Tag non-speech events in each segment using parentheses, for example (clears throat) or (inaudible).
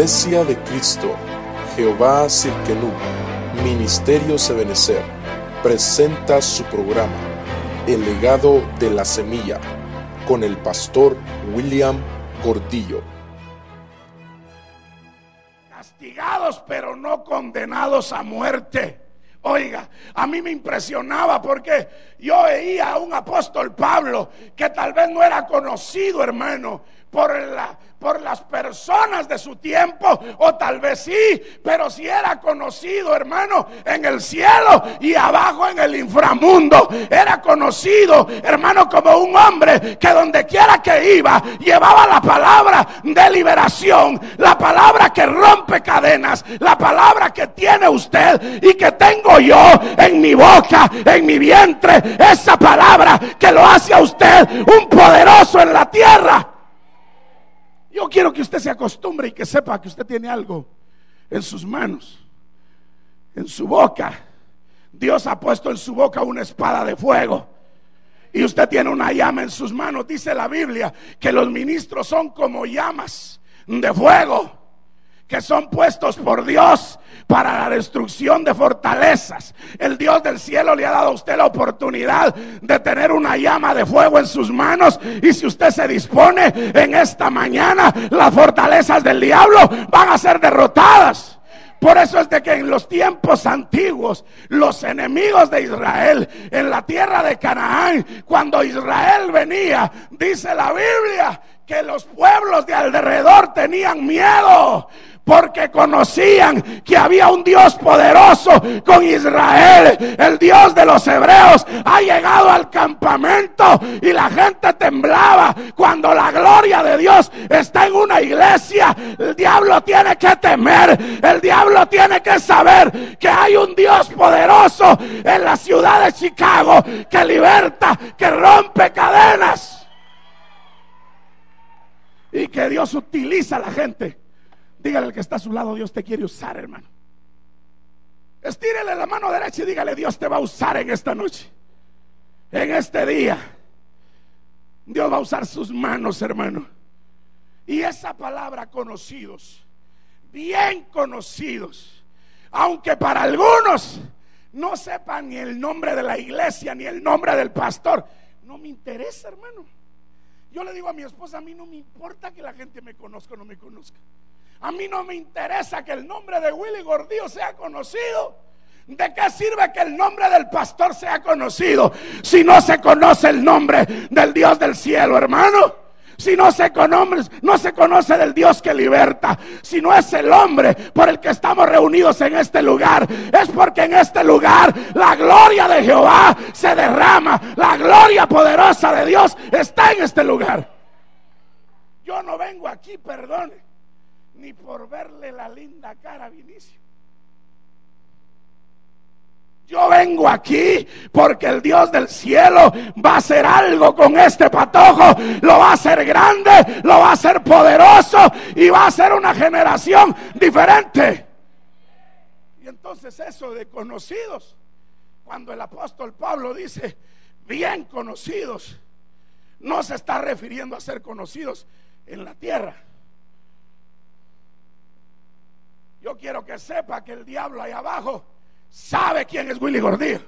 Iglesia de Cristo, Jehová Cirkenú, Ministerio Sebenecer, presenta su programa, El legado de la semilla, con el pastor William Gordillo. Castigados pero no condenados a muerte. Oiga, a mí me impresionaba porque yo veía a un apóstol Pablo que tal vez no era conocido, hermano, por, la, por las personas de su tiempo, o tal vez sí, pero si era conocido, hermano, en el cielo y abajo en el inframundo. Era conocido, hermano, como un hombre que donde quiera que iba, llevaba la palabra de liberación, la palabra que rompe cadenas, la palabra que tiene usted y que tengo yo en mi boca, en mi vientre, esa palabra que lo hace a usted un poderoso en la tierra. Yo quiero que usted se acostumbre y que sepa que usted tiene algo en sus manos, en su boca. Dios ha puesto en su boca una espada de fuego. Y usted tiene una llama en sus manos. Dice la Biblia que los ministros son como llamas de fuego que son puestos por Dios para la destrucción de fortalezas. El Dios del cielo le ha dado a usted la oportunidad de tener una llama de fuego en sus manos y si usted se dispone en esta mañana, las fortalezas del diablo van a ser derrotadas. Por eso es de que en los tiempos antiguos, los enemigos de Israel, en la tierra de Canaán, cuando Israel venía, dice la Biblia, que los pueblos de alrededor tenían miedo porque conocían que había un Dios poderoso con Israel. El Dios de los hebreos ha llegado al campamento y la gente temblaba. Cuando la gloria de Dios está en una iglesia, el diablo tiene que temer, el diablo tiene que saber que hay un Dios poderoso en la ciudad de Chicago que liberta, que rompe cadenas. Y que Dios utiliza a la gente Dígale al que está a su lado, Dios te quiere usar, hermano. Estírele la mano derecha y dígale, Dios te va a usar en esta noche. En este día. Dios va a usar sus manos, hermano. Y esa palabra conocidos, bien conocidos, aunque para algunos no sepan ni el nombre de la iglesia ni el nombre del pastor, no me interesa, hermano. Yo le digo a mi esposa, a mí no me importa que la gente me conozca o no me conozca. A mí no me interesa que el nombre de Willy Gordillo sea conocido. ¿De qué sirve que el nombre del pastor sea conocido si no se conoce el nombre del Dios del cielo, hermano? Si no se, conoce, no se conoce del Dios que liberta, si no es el hombre por el que estamos reunidos en este lugar, es porque en este lugar la gloria de Jehová se derrama, la gloria poderosa de Dios está en este lugar. Yo no vengo aquí, perdone ni por verle la linda cara a Vinicio. Yo vengo aquí porque el Dios del cielo va a hacer algo con este patojo. Lo va a hacer grande, lo va a hacer poderoso y va a ser una generación diferente. Y entonces eso de conocidos, cuando el apóstol Pablo dice bien conocidos, no se está refiriendo a ser conocidos en la tierra Yo quiero que sepa que el diablo ahí abajo sabe quién es Willy Gordillo.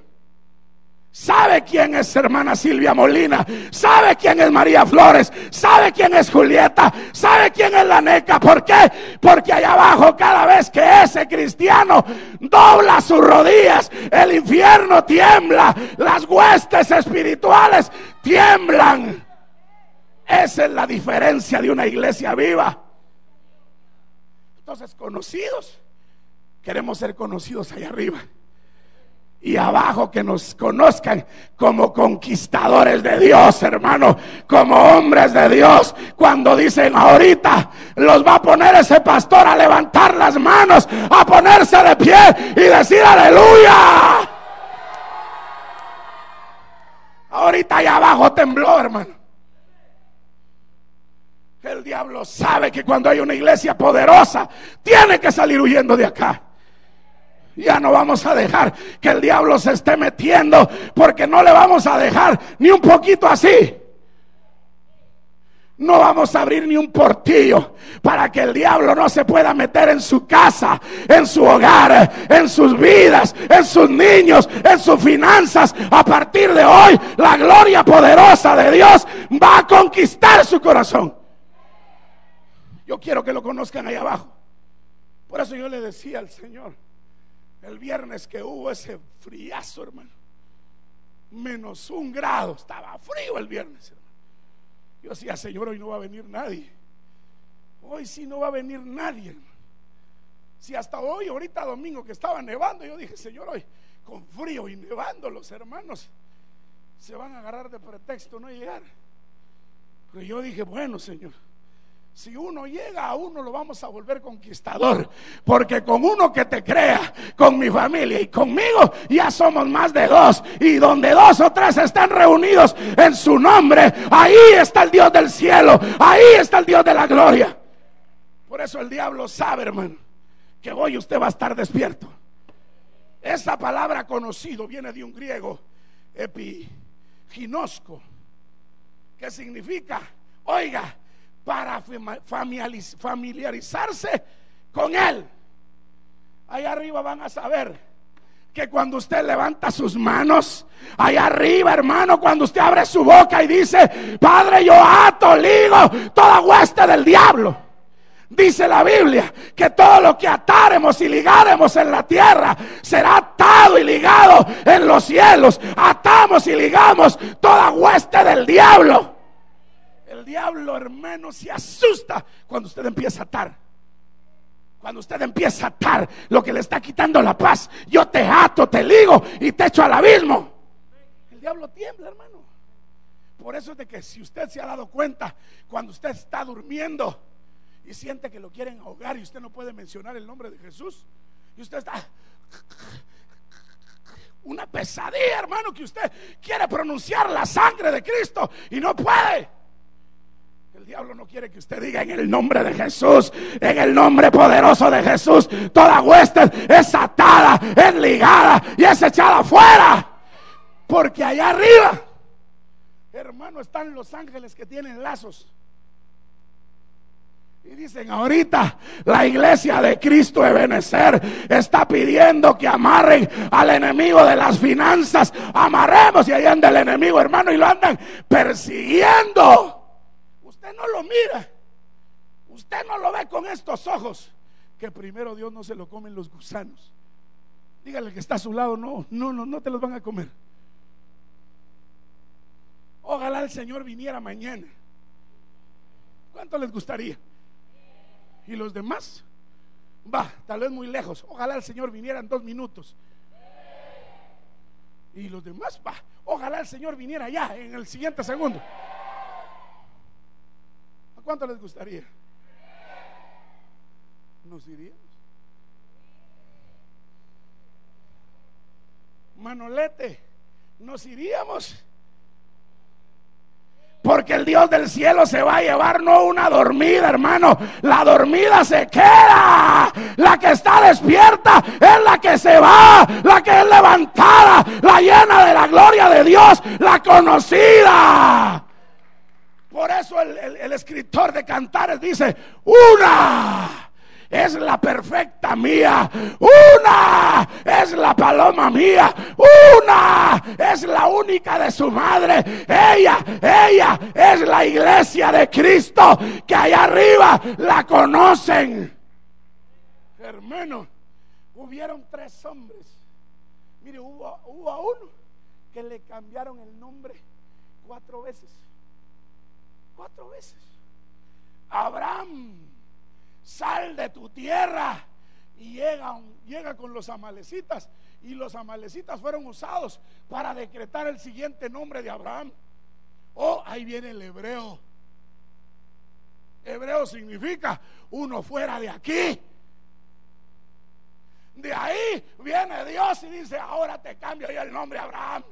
Sabe quién es hermana Silvia Molina. Sabe quién es María Flores. Sabe quién es Julieta. Sabe quién es la NECA. ¿Por qué? Porque allá abajo cada vez que ese cristiano dobla sus rodillas, el infierno tiembla. Las huestes espirituales tiemblan. Esa es la diferencia de una iglesia viva. Entonces, conocidos, queremos ser conocidos allá arriba. Y abajo que nos conozcan como conquistadores de Dios, hermano, como hombres de Dios. Cuando dicen ahorita los va a poner ese pastor a levantar las manos, a ponerse de pie y decir aleluya. Ahorita allá abajo tembló, hermano. El diablo sabe que cuando hay una iglesia poderosa, tiene que salir huyendo de acá. Ya no vamos a dejar que el diablo se esté metiendo, porque no le vamos a dejar ni un poquito así. no vamos a abrir ni un portillo para que el diablo no se pueda meter en su casa, en su hogar, en sus vidas, en sus niños, en sus finanzas. A partir de hoy, la gloria poderosa de Dios va a conquistar su corazón. Yo quiero que lo conozcan ahí abajo. Por eso yo le decía al Señor, el viernes que hubo ese friazo, hermano, menos un grado, estaba frío el viernes, hermano. Yo decía, Señor, hoy no va a venir nadie. Hoy sí no va a venir nadie. Si hasta hoy, ahorita domingo que estaba nevando, yo dije, Señor, hoy con frío y nevando los hermanos se van a agarrar de pretexto no llegar. Pero yo dije, bueno, Señor, si uno llega a uno lo vamos a volver conquistador. Porque con uno que te crea, con mi familia y conmigo, ya somos más de dos. Y donde dos o tres están reunidos en su nombre, ahí está el Dios del cielo. Ahí está el Dios de la gloria. Por eso el diablo sabe, hermano, que hoy usted va a estar despierto. Esa palabra conocido viene de un griego, epiginosco, que significa, oiga, para familiarizarse con Él. Ahí arriba van a saber que cuando usted levanta sus manos, allá arriba, hermano, cuando usted abre su boca y dice, Padre, yo ato, ligo toda hueste del diablo. Dice la Biblia que todo lo que ataremos y ligaremos en la tierra será atado y ligado en los cielos. Atamos y ligamos toda hueste del diablo diablo, hermano, se asusta cuando usted empieza a atar. Cuando usted empieza a atar lo que le está quitando la paz, yo te ato, te ligo y te echo al abismo. El diablo tiembla, hermano. Por eso es de que si usted se ha dado cuenta, cuando usted está durmiendo y siente que lo quieren ahogar y usted no puede mencionar el nombre de Jesús, y usted está una pesadilla, hermano, que usted quiere pronunciar la sangre de Cristo y no puede. El diablo no quiere que usted diga en el nombre de Jesús, en el nombre poderoso de Jesús, toda hueste es atada, es ligada y es echada fuera. Porque allá arriba, hermano, están los ángeles que tienen lazos. Y dicen, ahorita la iglesia de Cristo de está pidiendo que amarren al enemigo de las finanzas. Amarremos y ahí anda el enemigo, hermano, y lo andan persiguiendo. No lo mira. Usted no lo ve con estos ojos. Que primero Dios no se lo comen los gusanos. Dígale que está a su lado. No, no, no, no te los van a comer. Ojalá el Señor viniera mañana. ¿Cuánto les gustaría? ¿Y los demás? Va, tal vez muy lejos. Ojalá el Señor viniera en dos minutos. Y los demás, va. Ojalá el Señor viniera ya en el siguiente segundo. ¿Cuánto les gustaría? ¿Nos iríamos? Manolete, ¿nos iríamos? Porque el Dios del cielo se va a llevar no una dormida, hermano. La dormida se queda. La que está despierta es la que se va. La que es levantada. La llena de la gloria de Dios. La conocida. Por eso el, escritor de cantares dice, una es la perfecta mía. Una es la paloma mía. Una es la única de su madre. Ella, ella es la iglesia de Cristo que allá arriba la conocen. Hermano, hubieron tres hombres. Mire, hubo, hubo uno que le cambiaron el nombre cuatro veces. Cuatro veces. Abraham, sal de tu tierra. Y llega, llega con los amalecitas. Y los amalecitas fueron usados para decretar el siguiente nombre de Abraham. Oh, ahí viene el hebreo. Hebreo significa uno fuera de aquí. De ahí viene Dios y dice, ahora te cambio yo el nombre Abraham.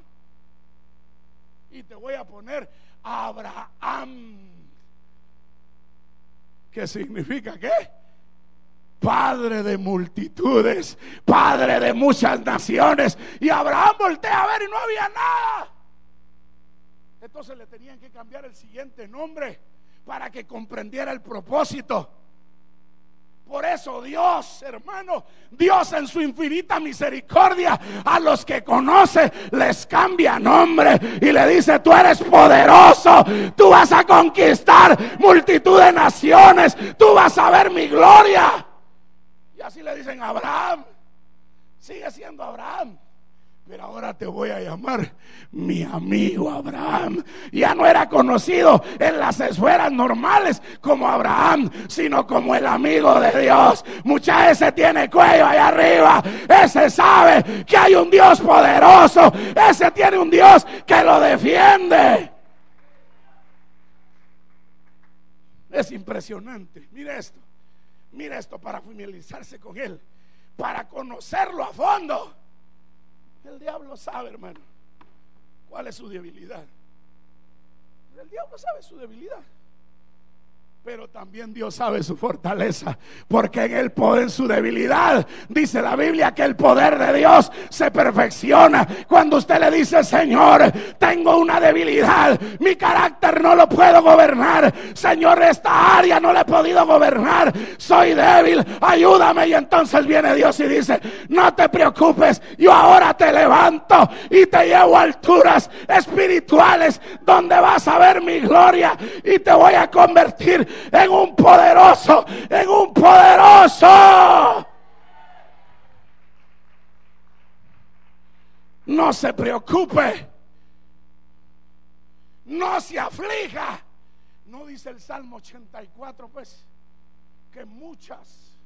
Y te voy a poner Abraham. ¿Qué significa qué? Padre de multitudes, padre de muchas naciones. Y Abraham voltea a ver y no había nada. Entonces le tenían que cambiar el siguiente nombre para que comprendiera el propósito. Por eso Dios, hermano, Dios en su infinita misericordia a los que conoce les cambia nombre y le dice, tú eres poderoso, tú vas a conquistar multitud de naciones, tú vas a ver mi gloria. Y así le dicen a Abraham, sigue siendo Abraham. Pero ahora te voy a llamar mi amigo Abraham. Ya no era conocido en las esferas normales como Abraham, sino como el amigo de Dios. Mucha ese tiene cuello allá arriba. Ese sabe que hay un Dios poderoso. Ese tiene un Dios que lo defiende. Es impresionante. Mire esto. Mire esto para familiarizarse con él. Para conocerlo a fondo. El diablo sabe, hermano, cuál es su debilidad. El diablo sabe su debilidad. Pero también Dios sabe su fortaleza, porque en el poder, en su debilidad, dice la Biblia que el poder de Dios se perfecciona. Cuando usted le dice, Señor, tengo una debilidad, mi carácter no lo puedo gobernar, Señor, esta área no la he podido gobernar, soy débil, ayúdame. Y entonces viene Dios y dice, no te preocupes, yo ahora te levanto y te llevo a alturas espirituales donde vas a ver mi gloria y te voy a convertir en un poderoso, en un poderoso. No se preocupe. No se aflija. No dice el Salmo 84, pues, que muchas,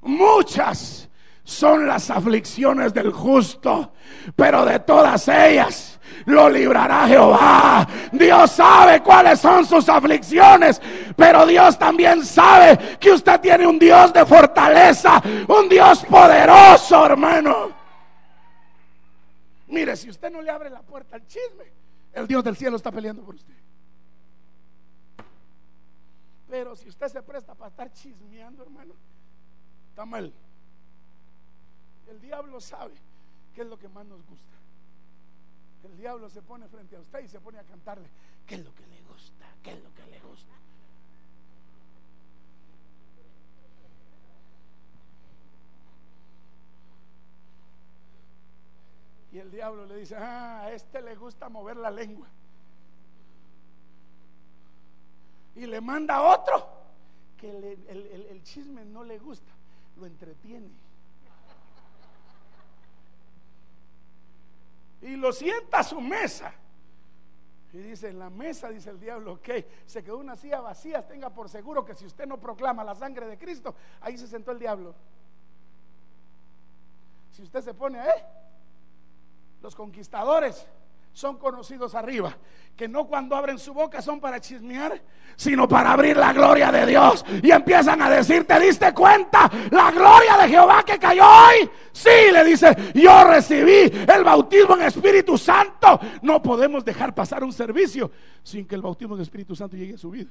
muchas son las aflicciones del justo, pero de todas ellas lo librará Jehová. Dios sabe cuáles son sus aflicciones, pero Dios también sabe que usted tiene un Dios de fortaleza, un Dios poderoso, hermano. Mire, si usted no le abre la puerta al chisme, el Dios del cielo está peleando por usted. Pero si usted se presta para estar chismeando, hermano, está mal. El diablo sabe qué es lo que más nos gusta. El diablo se pone frente a usted y se pone a cantarle, ¿qué es lo que le gusta? ¿Qué es lo que le gusta? Y el diablo le dice, ah, a este le gusta mover la lengua. Y le manda a otro que el chisme no le gusta, lo entretiene. Y lo sienta a su mesa. Y dice, en la mesa, dice el diablo, ok, se quedó una silla vacía, tenga por seguro que si usted no proclama la sangre de Cristo, ahí se sentó el diablo. Si usted se pone, ¿eh? Los conquistadores son conocidos arriba, que no cuando abren su boca son para chismear, sino para abrir la gloria de Dios. Y empiezan a decir, ¿te diste cuenta la gloria de Jehová que cayó hoy? Sí, le dice, yo recibí el bautismo en Espíritu Santo. No podemos dejar pasar un servicio sin que el bautismo en Espíritu Santo llegue a su vida.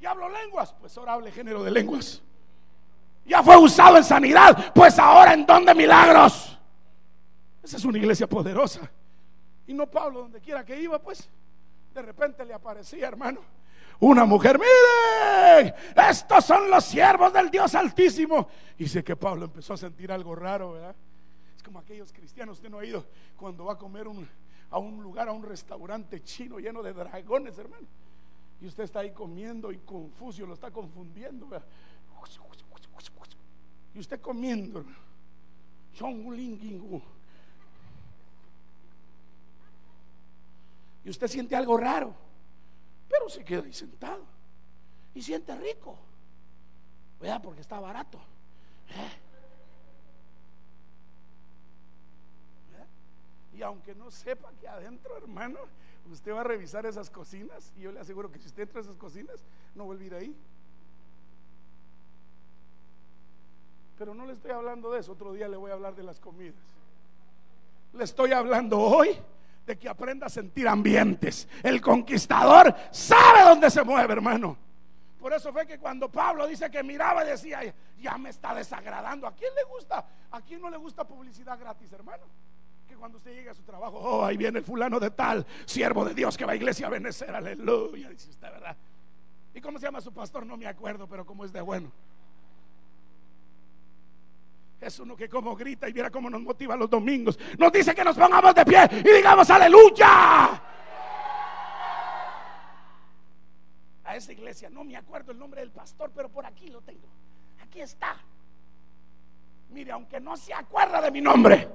Y hablo lenguas, pues ahora hable género de lenguas. Ya fue usado en sanidad, pues ahora en don de milagros. Esa es una iglesia poderosa. Y no Pablo, donde quiera que iba, pues, de repente le aparecía, hermano, una mujer, miren, estos son los siervos del Dios Altísimo. Y sé que Pablo empezó a sentir algo raro, ¿verdad? Es como aquellos cristianos, usted no ha ido cuando va a comer a un lugar, a un restaurante chino lleno de dragones, hermano. Y usted está ahí comiendo y confuso, lo está confundiendo. ¿verdad? Y usted comiendo, hermano. Y usted siente algo raro, pero se queda ahí sentado y siente rico. Vea, porque está barato. ¿Eh? Y aunque no sepa que adentro, hermano, usted va a revisar esas cocinas y yo le aseguro que si usted entra a esas cocinas, no vuelve a ir ahí. Pero no le estoy hablando de eso, otro día le voy a hablar de las comidas. Le estoy hablando hoy de que aprenda a sentir ambientes. El conquistador sabe dónde se mueve, hermano. Por eso fue que cuando Pablo dice que miraba decía, ya me está desagradando. ¿A quién le gusta? ¿A quién no le gusta publicidad gratis, hermano? Que cuando usted llegue a su trabajo, oh, ahí viene el fulano de tal, siervo de Dios que va a iglesia a benecer, aleluya, dice usted, ¿verdad? ¿Y cómo se llama su pastor? No me acuerdo, pero como es de bueno. Es uno que como grita y viera cómo nos motiva los domingos. Nos dice que nos pongamos de pie y digamos aleluya. A esa iglesia, no me acuerdo el nombre del pastor, pero por aquí lo tengo. Aquí está. Mire, aunque no se acuerda de mi nombre,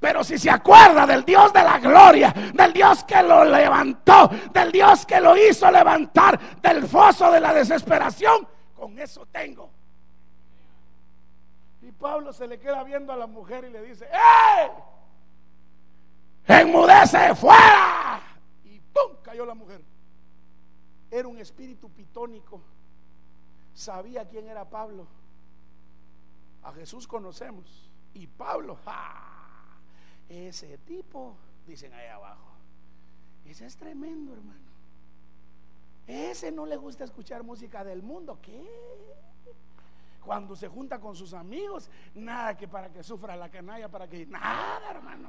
pero si se acuerda del Dios de la gloria, del Dios que lo levantó, del Dios que lo hizo levantar del foso de la desesperación, con eso tengo. Y Pablo se le queda viendo a la mujer y le dice, ¡Eh! ¡Enmudece fuera! Y ¡pum! cayó la mujer. Era un espíritu pitónico. Sabía quién era Pablo. A Jesús conocemos. Y Pablo, ¡ja! Ese tipo, dicen ahí abajo, ese es tremendo, hermano. Ese no le gusta escuchar música del mundo. ¿Qué? Cuando se junta con sus amigos, nada que para que sufra la canalla, para que... Nada, hermano.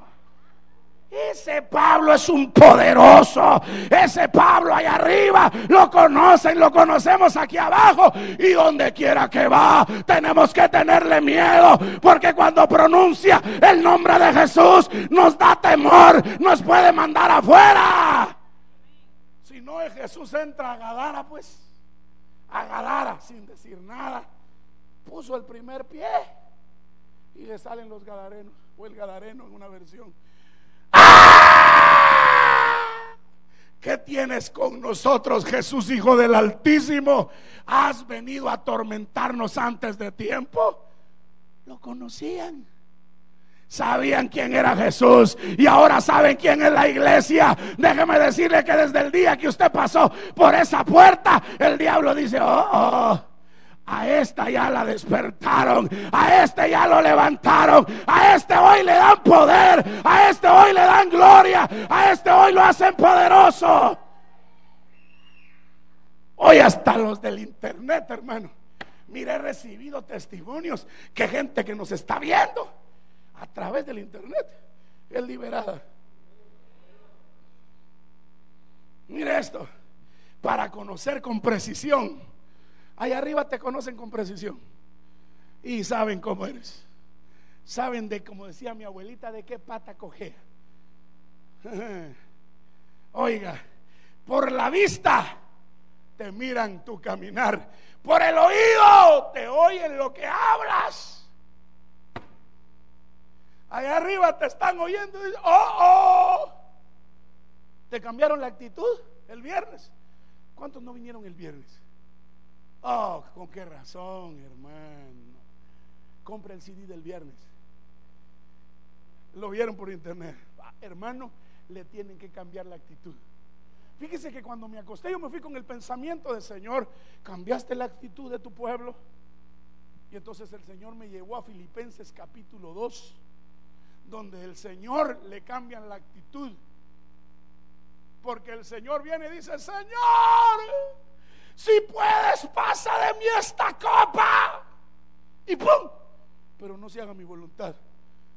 Ese Pablo es un poderoso. Ese Pablo allá arriba lo conocen, lo conocemos aquí abajo. Y donde quiera que va, tenemos que tenerle miedo. Porque cuando pronuncia el nombre de Jesús, nos da temor, nos puede mandar afuera. Si no es Jesús, entra a Gadara, pues. A Gadara, sin decir nada. Puso el primer pie y le salen los gadarenos. O el gadareno en una versión. ¿Qué tienes con nosotros, Jesús, Hijo del Altísimo? ¿Has venido a atormentarnos antes de tiempo? Lo conocían. Sabían quién era Jesús y ahora saben quién es la iglesia. Déjeme decirle que desde el día que usted pasó por esa puerta, el diablo dice, oh, oh a esta ya la despertaron. A este ya lo levantaron. A este hoy le dan poder. A este hoy le dan gloria. A este hoy lo hacen poderoso. Hoy hasta los del internet, hermano. Mire, he recibido testimonios que gente que nos está viendo a través del internet es liberada. Mire esto, para conocer con precisión Allá arriba te conocen con precisión y saben cómo eres. Saben de, como decía mi abuelita, de qué pata cogea. (laughs) Oiga, por la vista te miran tu caminar, por el oído te oyen lo que hablas. Allá arriba te están oyendo oh, oh, te cambiaron la actitud el viernes. ¿Cuántos no vinieron el viernes? Oh, con qué razón, hermano. Compra el CD del viernes. Lo vieron por internet. Ah, hermano, le tienen que cambiar la actitud. Fíjese que cuando me acosté yo me fui con el pensamiento del Señor, cambiaste la actitud de tu pueblo. Y entonces el Señor me llevó a Filipenses capítulo 2, donde el Señor le cambian la actitud. Porque el Señor viene y dice, Señor, si puedes, pasa de mí esta copa. Y ¡pum! Pero no se haga mi voluntad,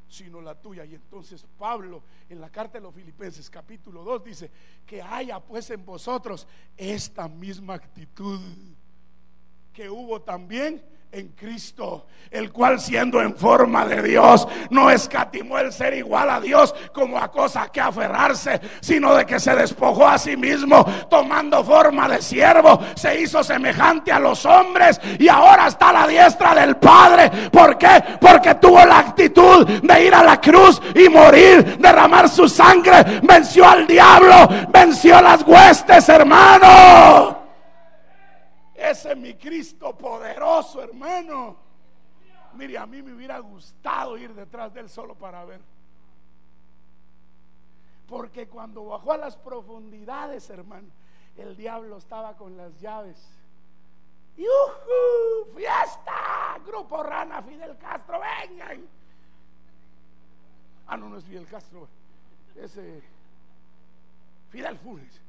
sino la tuya. Y entonces Pablo en la carta de los Filipenses capítulo 2 dice, que haya pues en vosotros esta misma actitud que hubo también en Cristo, el cual siendo en forma de Dios, no escatimó el ser igual a Dios como a cosa que aferrarse, sino de que se despojó a sí mismo, tomando forma de siervo, se hizo semejante a los hombres y ahora está a la diestra del Padre. ¿Por qué? Porque tuvo la actitud de ir a la cruz y morir, derramar su sangre, venció al diablo, venció las huestes, hermano. Ese es mi Cristo poderoso, hermano. Mire, a mí me hubiera gustado ir detrás de él solo para ver. Porque cuando bajó a las profundidades, hermano, el diablo estaba con las llaves. ¡Yuhu! ¡Fiesta! Grupo Rana, Fidel Castro, vengan. Ah, no, no es Fidel Castro. Ese. Fidel Funes.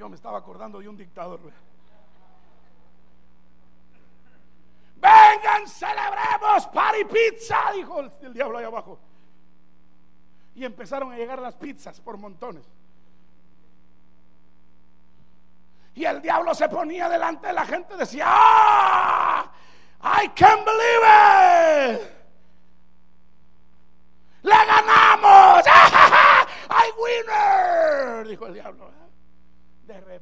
Yo me estaba acordando de un dictador. Vengan, celebremos party pizza, dijo el, diablo ahí abajo. Y empezaron a llegar las pizzas por montones. Y el diablo se ponía delante de la gente y decía, ¡Ah! I can't believe it. ¡Le ganamos! (laughs) ¡I winner! Dijo el diablo.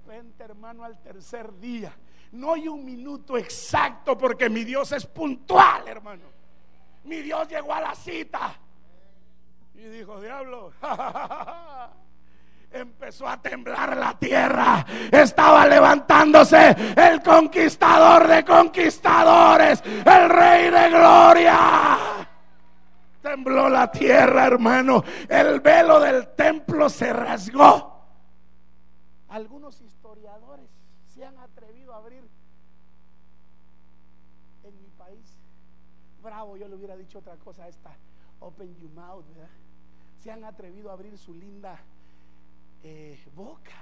Repente, hermano, al tercer día, no hay un minuto exacto porque mi Dios es puntual, hermano. Mi Dios llegó a la cita. Y dijo, diablo, (laughs) empezó a temblar la tierra. Estaba levantándose el conquistador de conquistadores, el rey de gloria. Tembló la tierra, hermano. El velo del templo se rasgó. Algunos historiadores se han atrevido a abrir en mi país. Bravo, yo le hubiera dicho otra cosa a esta. Open your mouth, ¿verdad? Se han atrevido a abrir su linda eh, boca.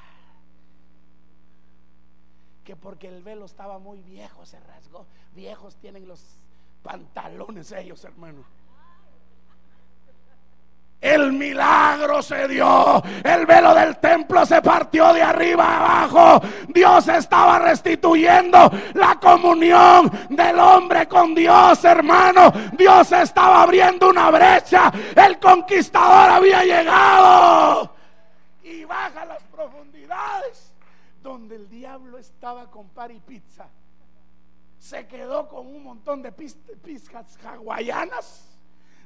Que porque el velo estaba muy viejo, se rasgó. Viejos tienen los pantalones ellos, hermano. El milagro se dio. El velo del templo se partió de arriba abajo. Dios estaba restituyendo la comunión del hombre con Dios, hermano. Dios estaba abriendo una brecha. El conquistador había llegado. Y baja las profundidades donde el diablo estaba con par y pizza. Se quedó con un montón de pizcas hawaianas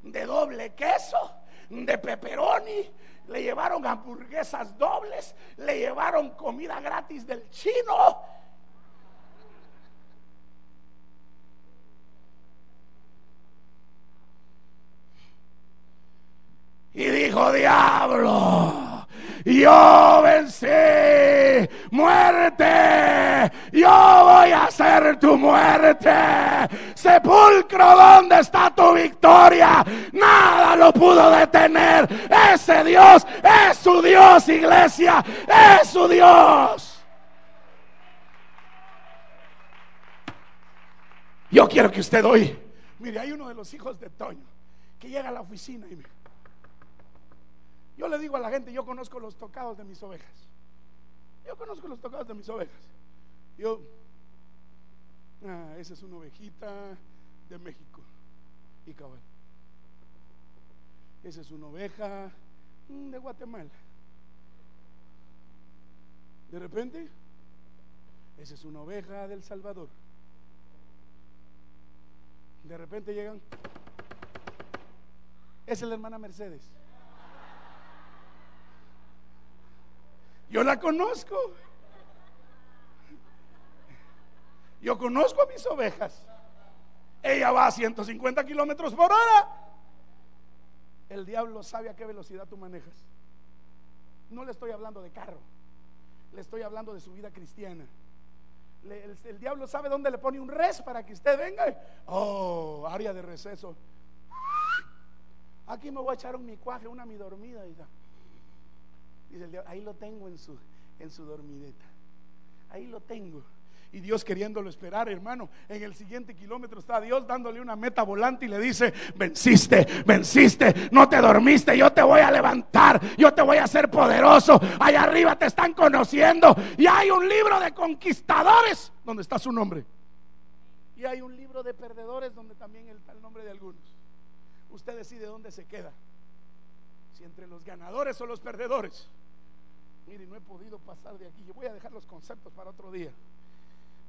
de doble queso de pepperoni, le llevaron hamburguesas dobles, le llevaron comida gratis del chino. Y dijo, diablo, yo vencí, muerte, yo voy a hacer tu muerte. Sepulcro, ¿dónde está tu victoria? Nada lo pudo detener. Ese Dios es su Dios, iglesia, es su Dios. Yo quiero que usted hoy, mire, hay uno de los hijos de Toño que llega a la oficina y me yo le digo a la gente, yo conozco los tocados de mis ovejas. Yo conozco los tocados de mis ovejas. Yo, ah, esa es una ovejita de México y cabal. Esa es una oveja mm, de Guatemala. De repente, esa es una oveja del Salvador. De repente llegan. Esa es la hermana Mercedes. Yo la conozco. Yo conozco a mis ovejas. Ella va a 150 kilómetros por hora. El diablo sabe a qué velocidad tú manejas. No le estoy hablando de carro. Le estoy hablando de su vida cristiana. el, diablo sabe dónde le pone un res para que usted venga. Oh, área de receso. Aquí me voy a echar un micuaje, una mi dormida. Y Dice el ahí lo tengo en su, en su dormideta. Ahí lo tengo. Y Dios queriéndolo esperar, hermano. En el siguiente kilómetro está Dios dándole una meta volante y le dice, venciste, venciste, no te dormiste, yo te voy a levantar, yo te voy a hacer poderoso. Allá arriba te están conociendo. Y hay un libro de conquistadores donde está su nombre. Y hay un libro de perdedores donde también está el nombre de algunos. Usted decide dónde se queda. Si entre los ganadores o los perdedores. Mire, no he podido pasar de aquí. Yo voy a dejar los conceptos para otro día.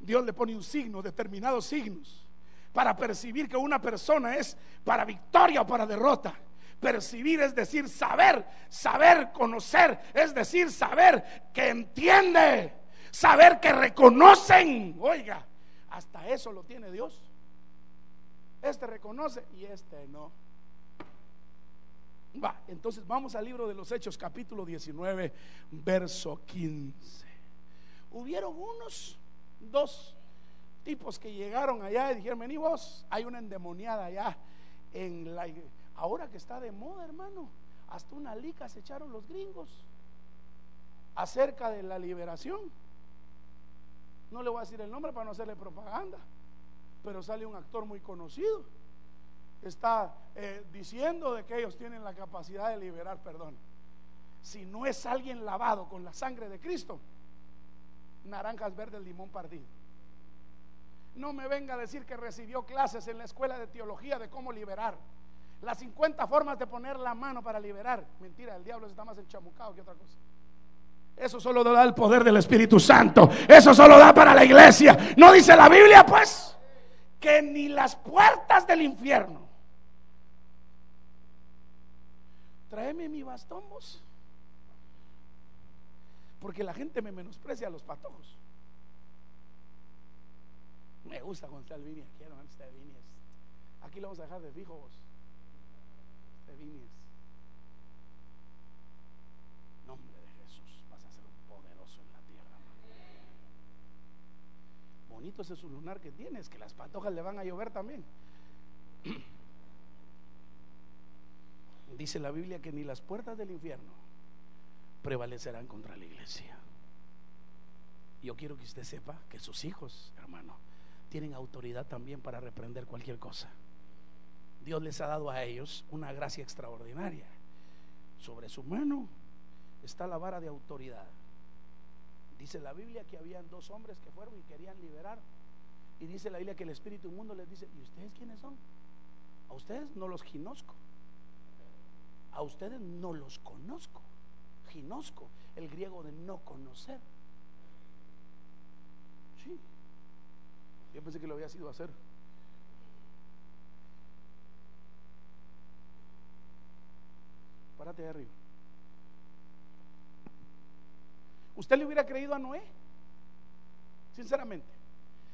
Dios le pone un signo, determinados signos, para percibir que una persona es para victoria o para derrota. Percibir es decir saber, saber conocer, es decir saber que entiende, saber que reconocen. Oiga, hasta eso lo tiene Dios. Este reconoce y este no. Va, entonces vamos al libro de los Hechos, capítulo 19, verso 15. Hubieron unos, dos tipos que llegaron allá y dijeron, vení vos, hay una endemoniada allá en la... Ahora que está de moda, hermano, hasta una lica se echaron los gringos acerca de la liberación. No le voy a decir el nombre para no hacerle propaganda, pero sale un actor muy conocido está eh, diciendo de que ellos tienen la capacidad de liberar perdón. Si no es alguien lavado con la sangre de Cristo, naranjas verdes, limón partido. No me venga a decir que recibió clases en la escuela de teología de cómo liberar. Las 50 formas de poner la mano para liberar. Mentira, el diablo está más enchamucado que otra cosa. Eso solo da el poder del Espíritu Santo. Eso solo da para la iglesia. No dice la Biblia, pues, que ni las puertas del infierno. Tráeme mi bastón. Porque la gente me menosprecia a los patojos. Me gusta cuando está el aquí, hermano, Vini. Aquí lo vamos a dejar de fijo vos. Este Vini Nombre de Jesús, vas a ser un poderoso en la tierra. Bonito ese su lunar que tienes, que las patojas le van a llover también. (clears throat) Dice la Biblia que ni las puertas del infierno prevalecerán contra la iglesia. Yo quiero que usted sepa que sus hijos, hermano, tienen autoridad también para reprender cualquier cosa. Dios les ha dado a ellos una gracia extraordinaria. Sobre su mano está la vara de autoridad. Dice la Biblia que habían dos hombres que fueron y querían liberar. Y dice la Biblia que el Espíritu Inmundo les dice, ¿y ustedes quiénes son? A ustedes no los conozco. A ustedes no los conozco. Ginosco, el griego de no conocer. Sí. Yo pensé que lo había sido hacer. Párate de arriba. ¿Usted le hubiera creído a Noé? Sinceramente.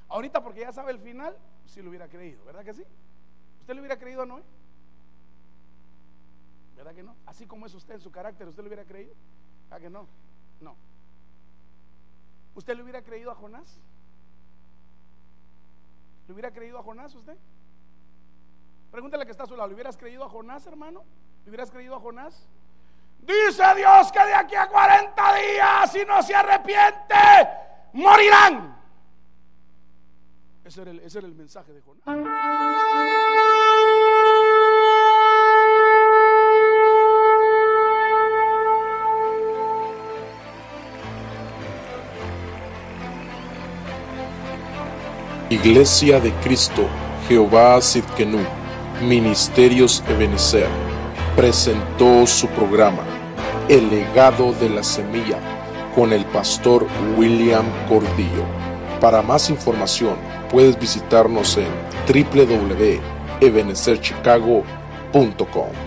Ahorita porque ya sabe el final, si lo hubiera creído, ¿verdad que sí? ¿Usted le hubiera creído a Noé? ¿Verdad que no? Así como es usted en su carácter, ¿usted le hubiera creído? ¿A que no? No. ¿Usted le hubiera creído a Jonás? ¿Le hubiera creído a Jonás usted? Pregúntale que está a su lado. ¿Le hubieras creído a Jonás, hermano? ¿Le hubieras creído a Jonás? Dice Dios que de aquí a 40 días, si no se arrepiente, morirán. Ese era el, ese era el mensaje de Jonás. Iglesia de Cristo, Jehová Sidkenu, Ministerios Ebenezer, presentó su programa, El legado de la semilla, con el pastor William Cordillo. Para más información, puedes visitarnos en www.ebenezerchicago.com.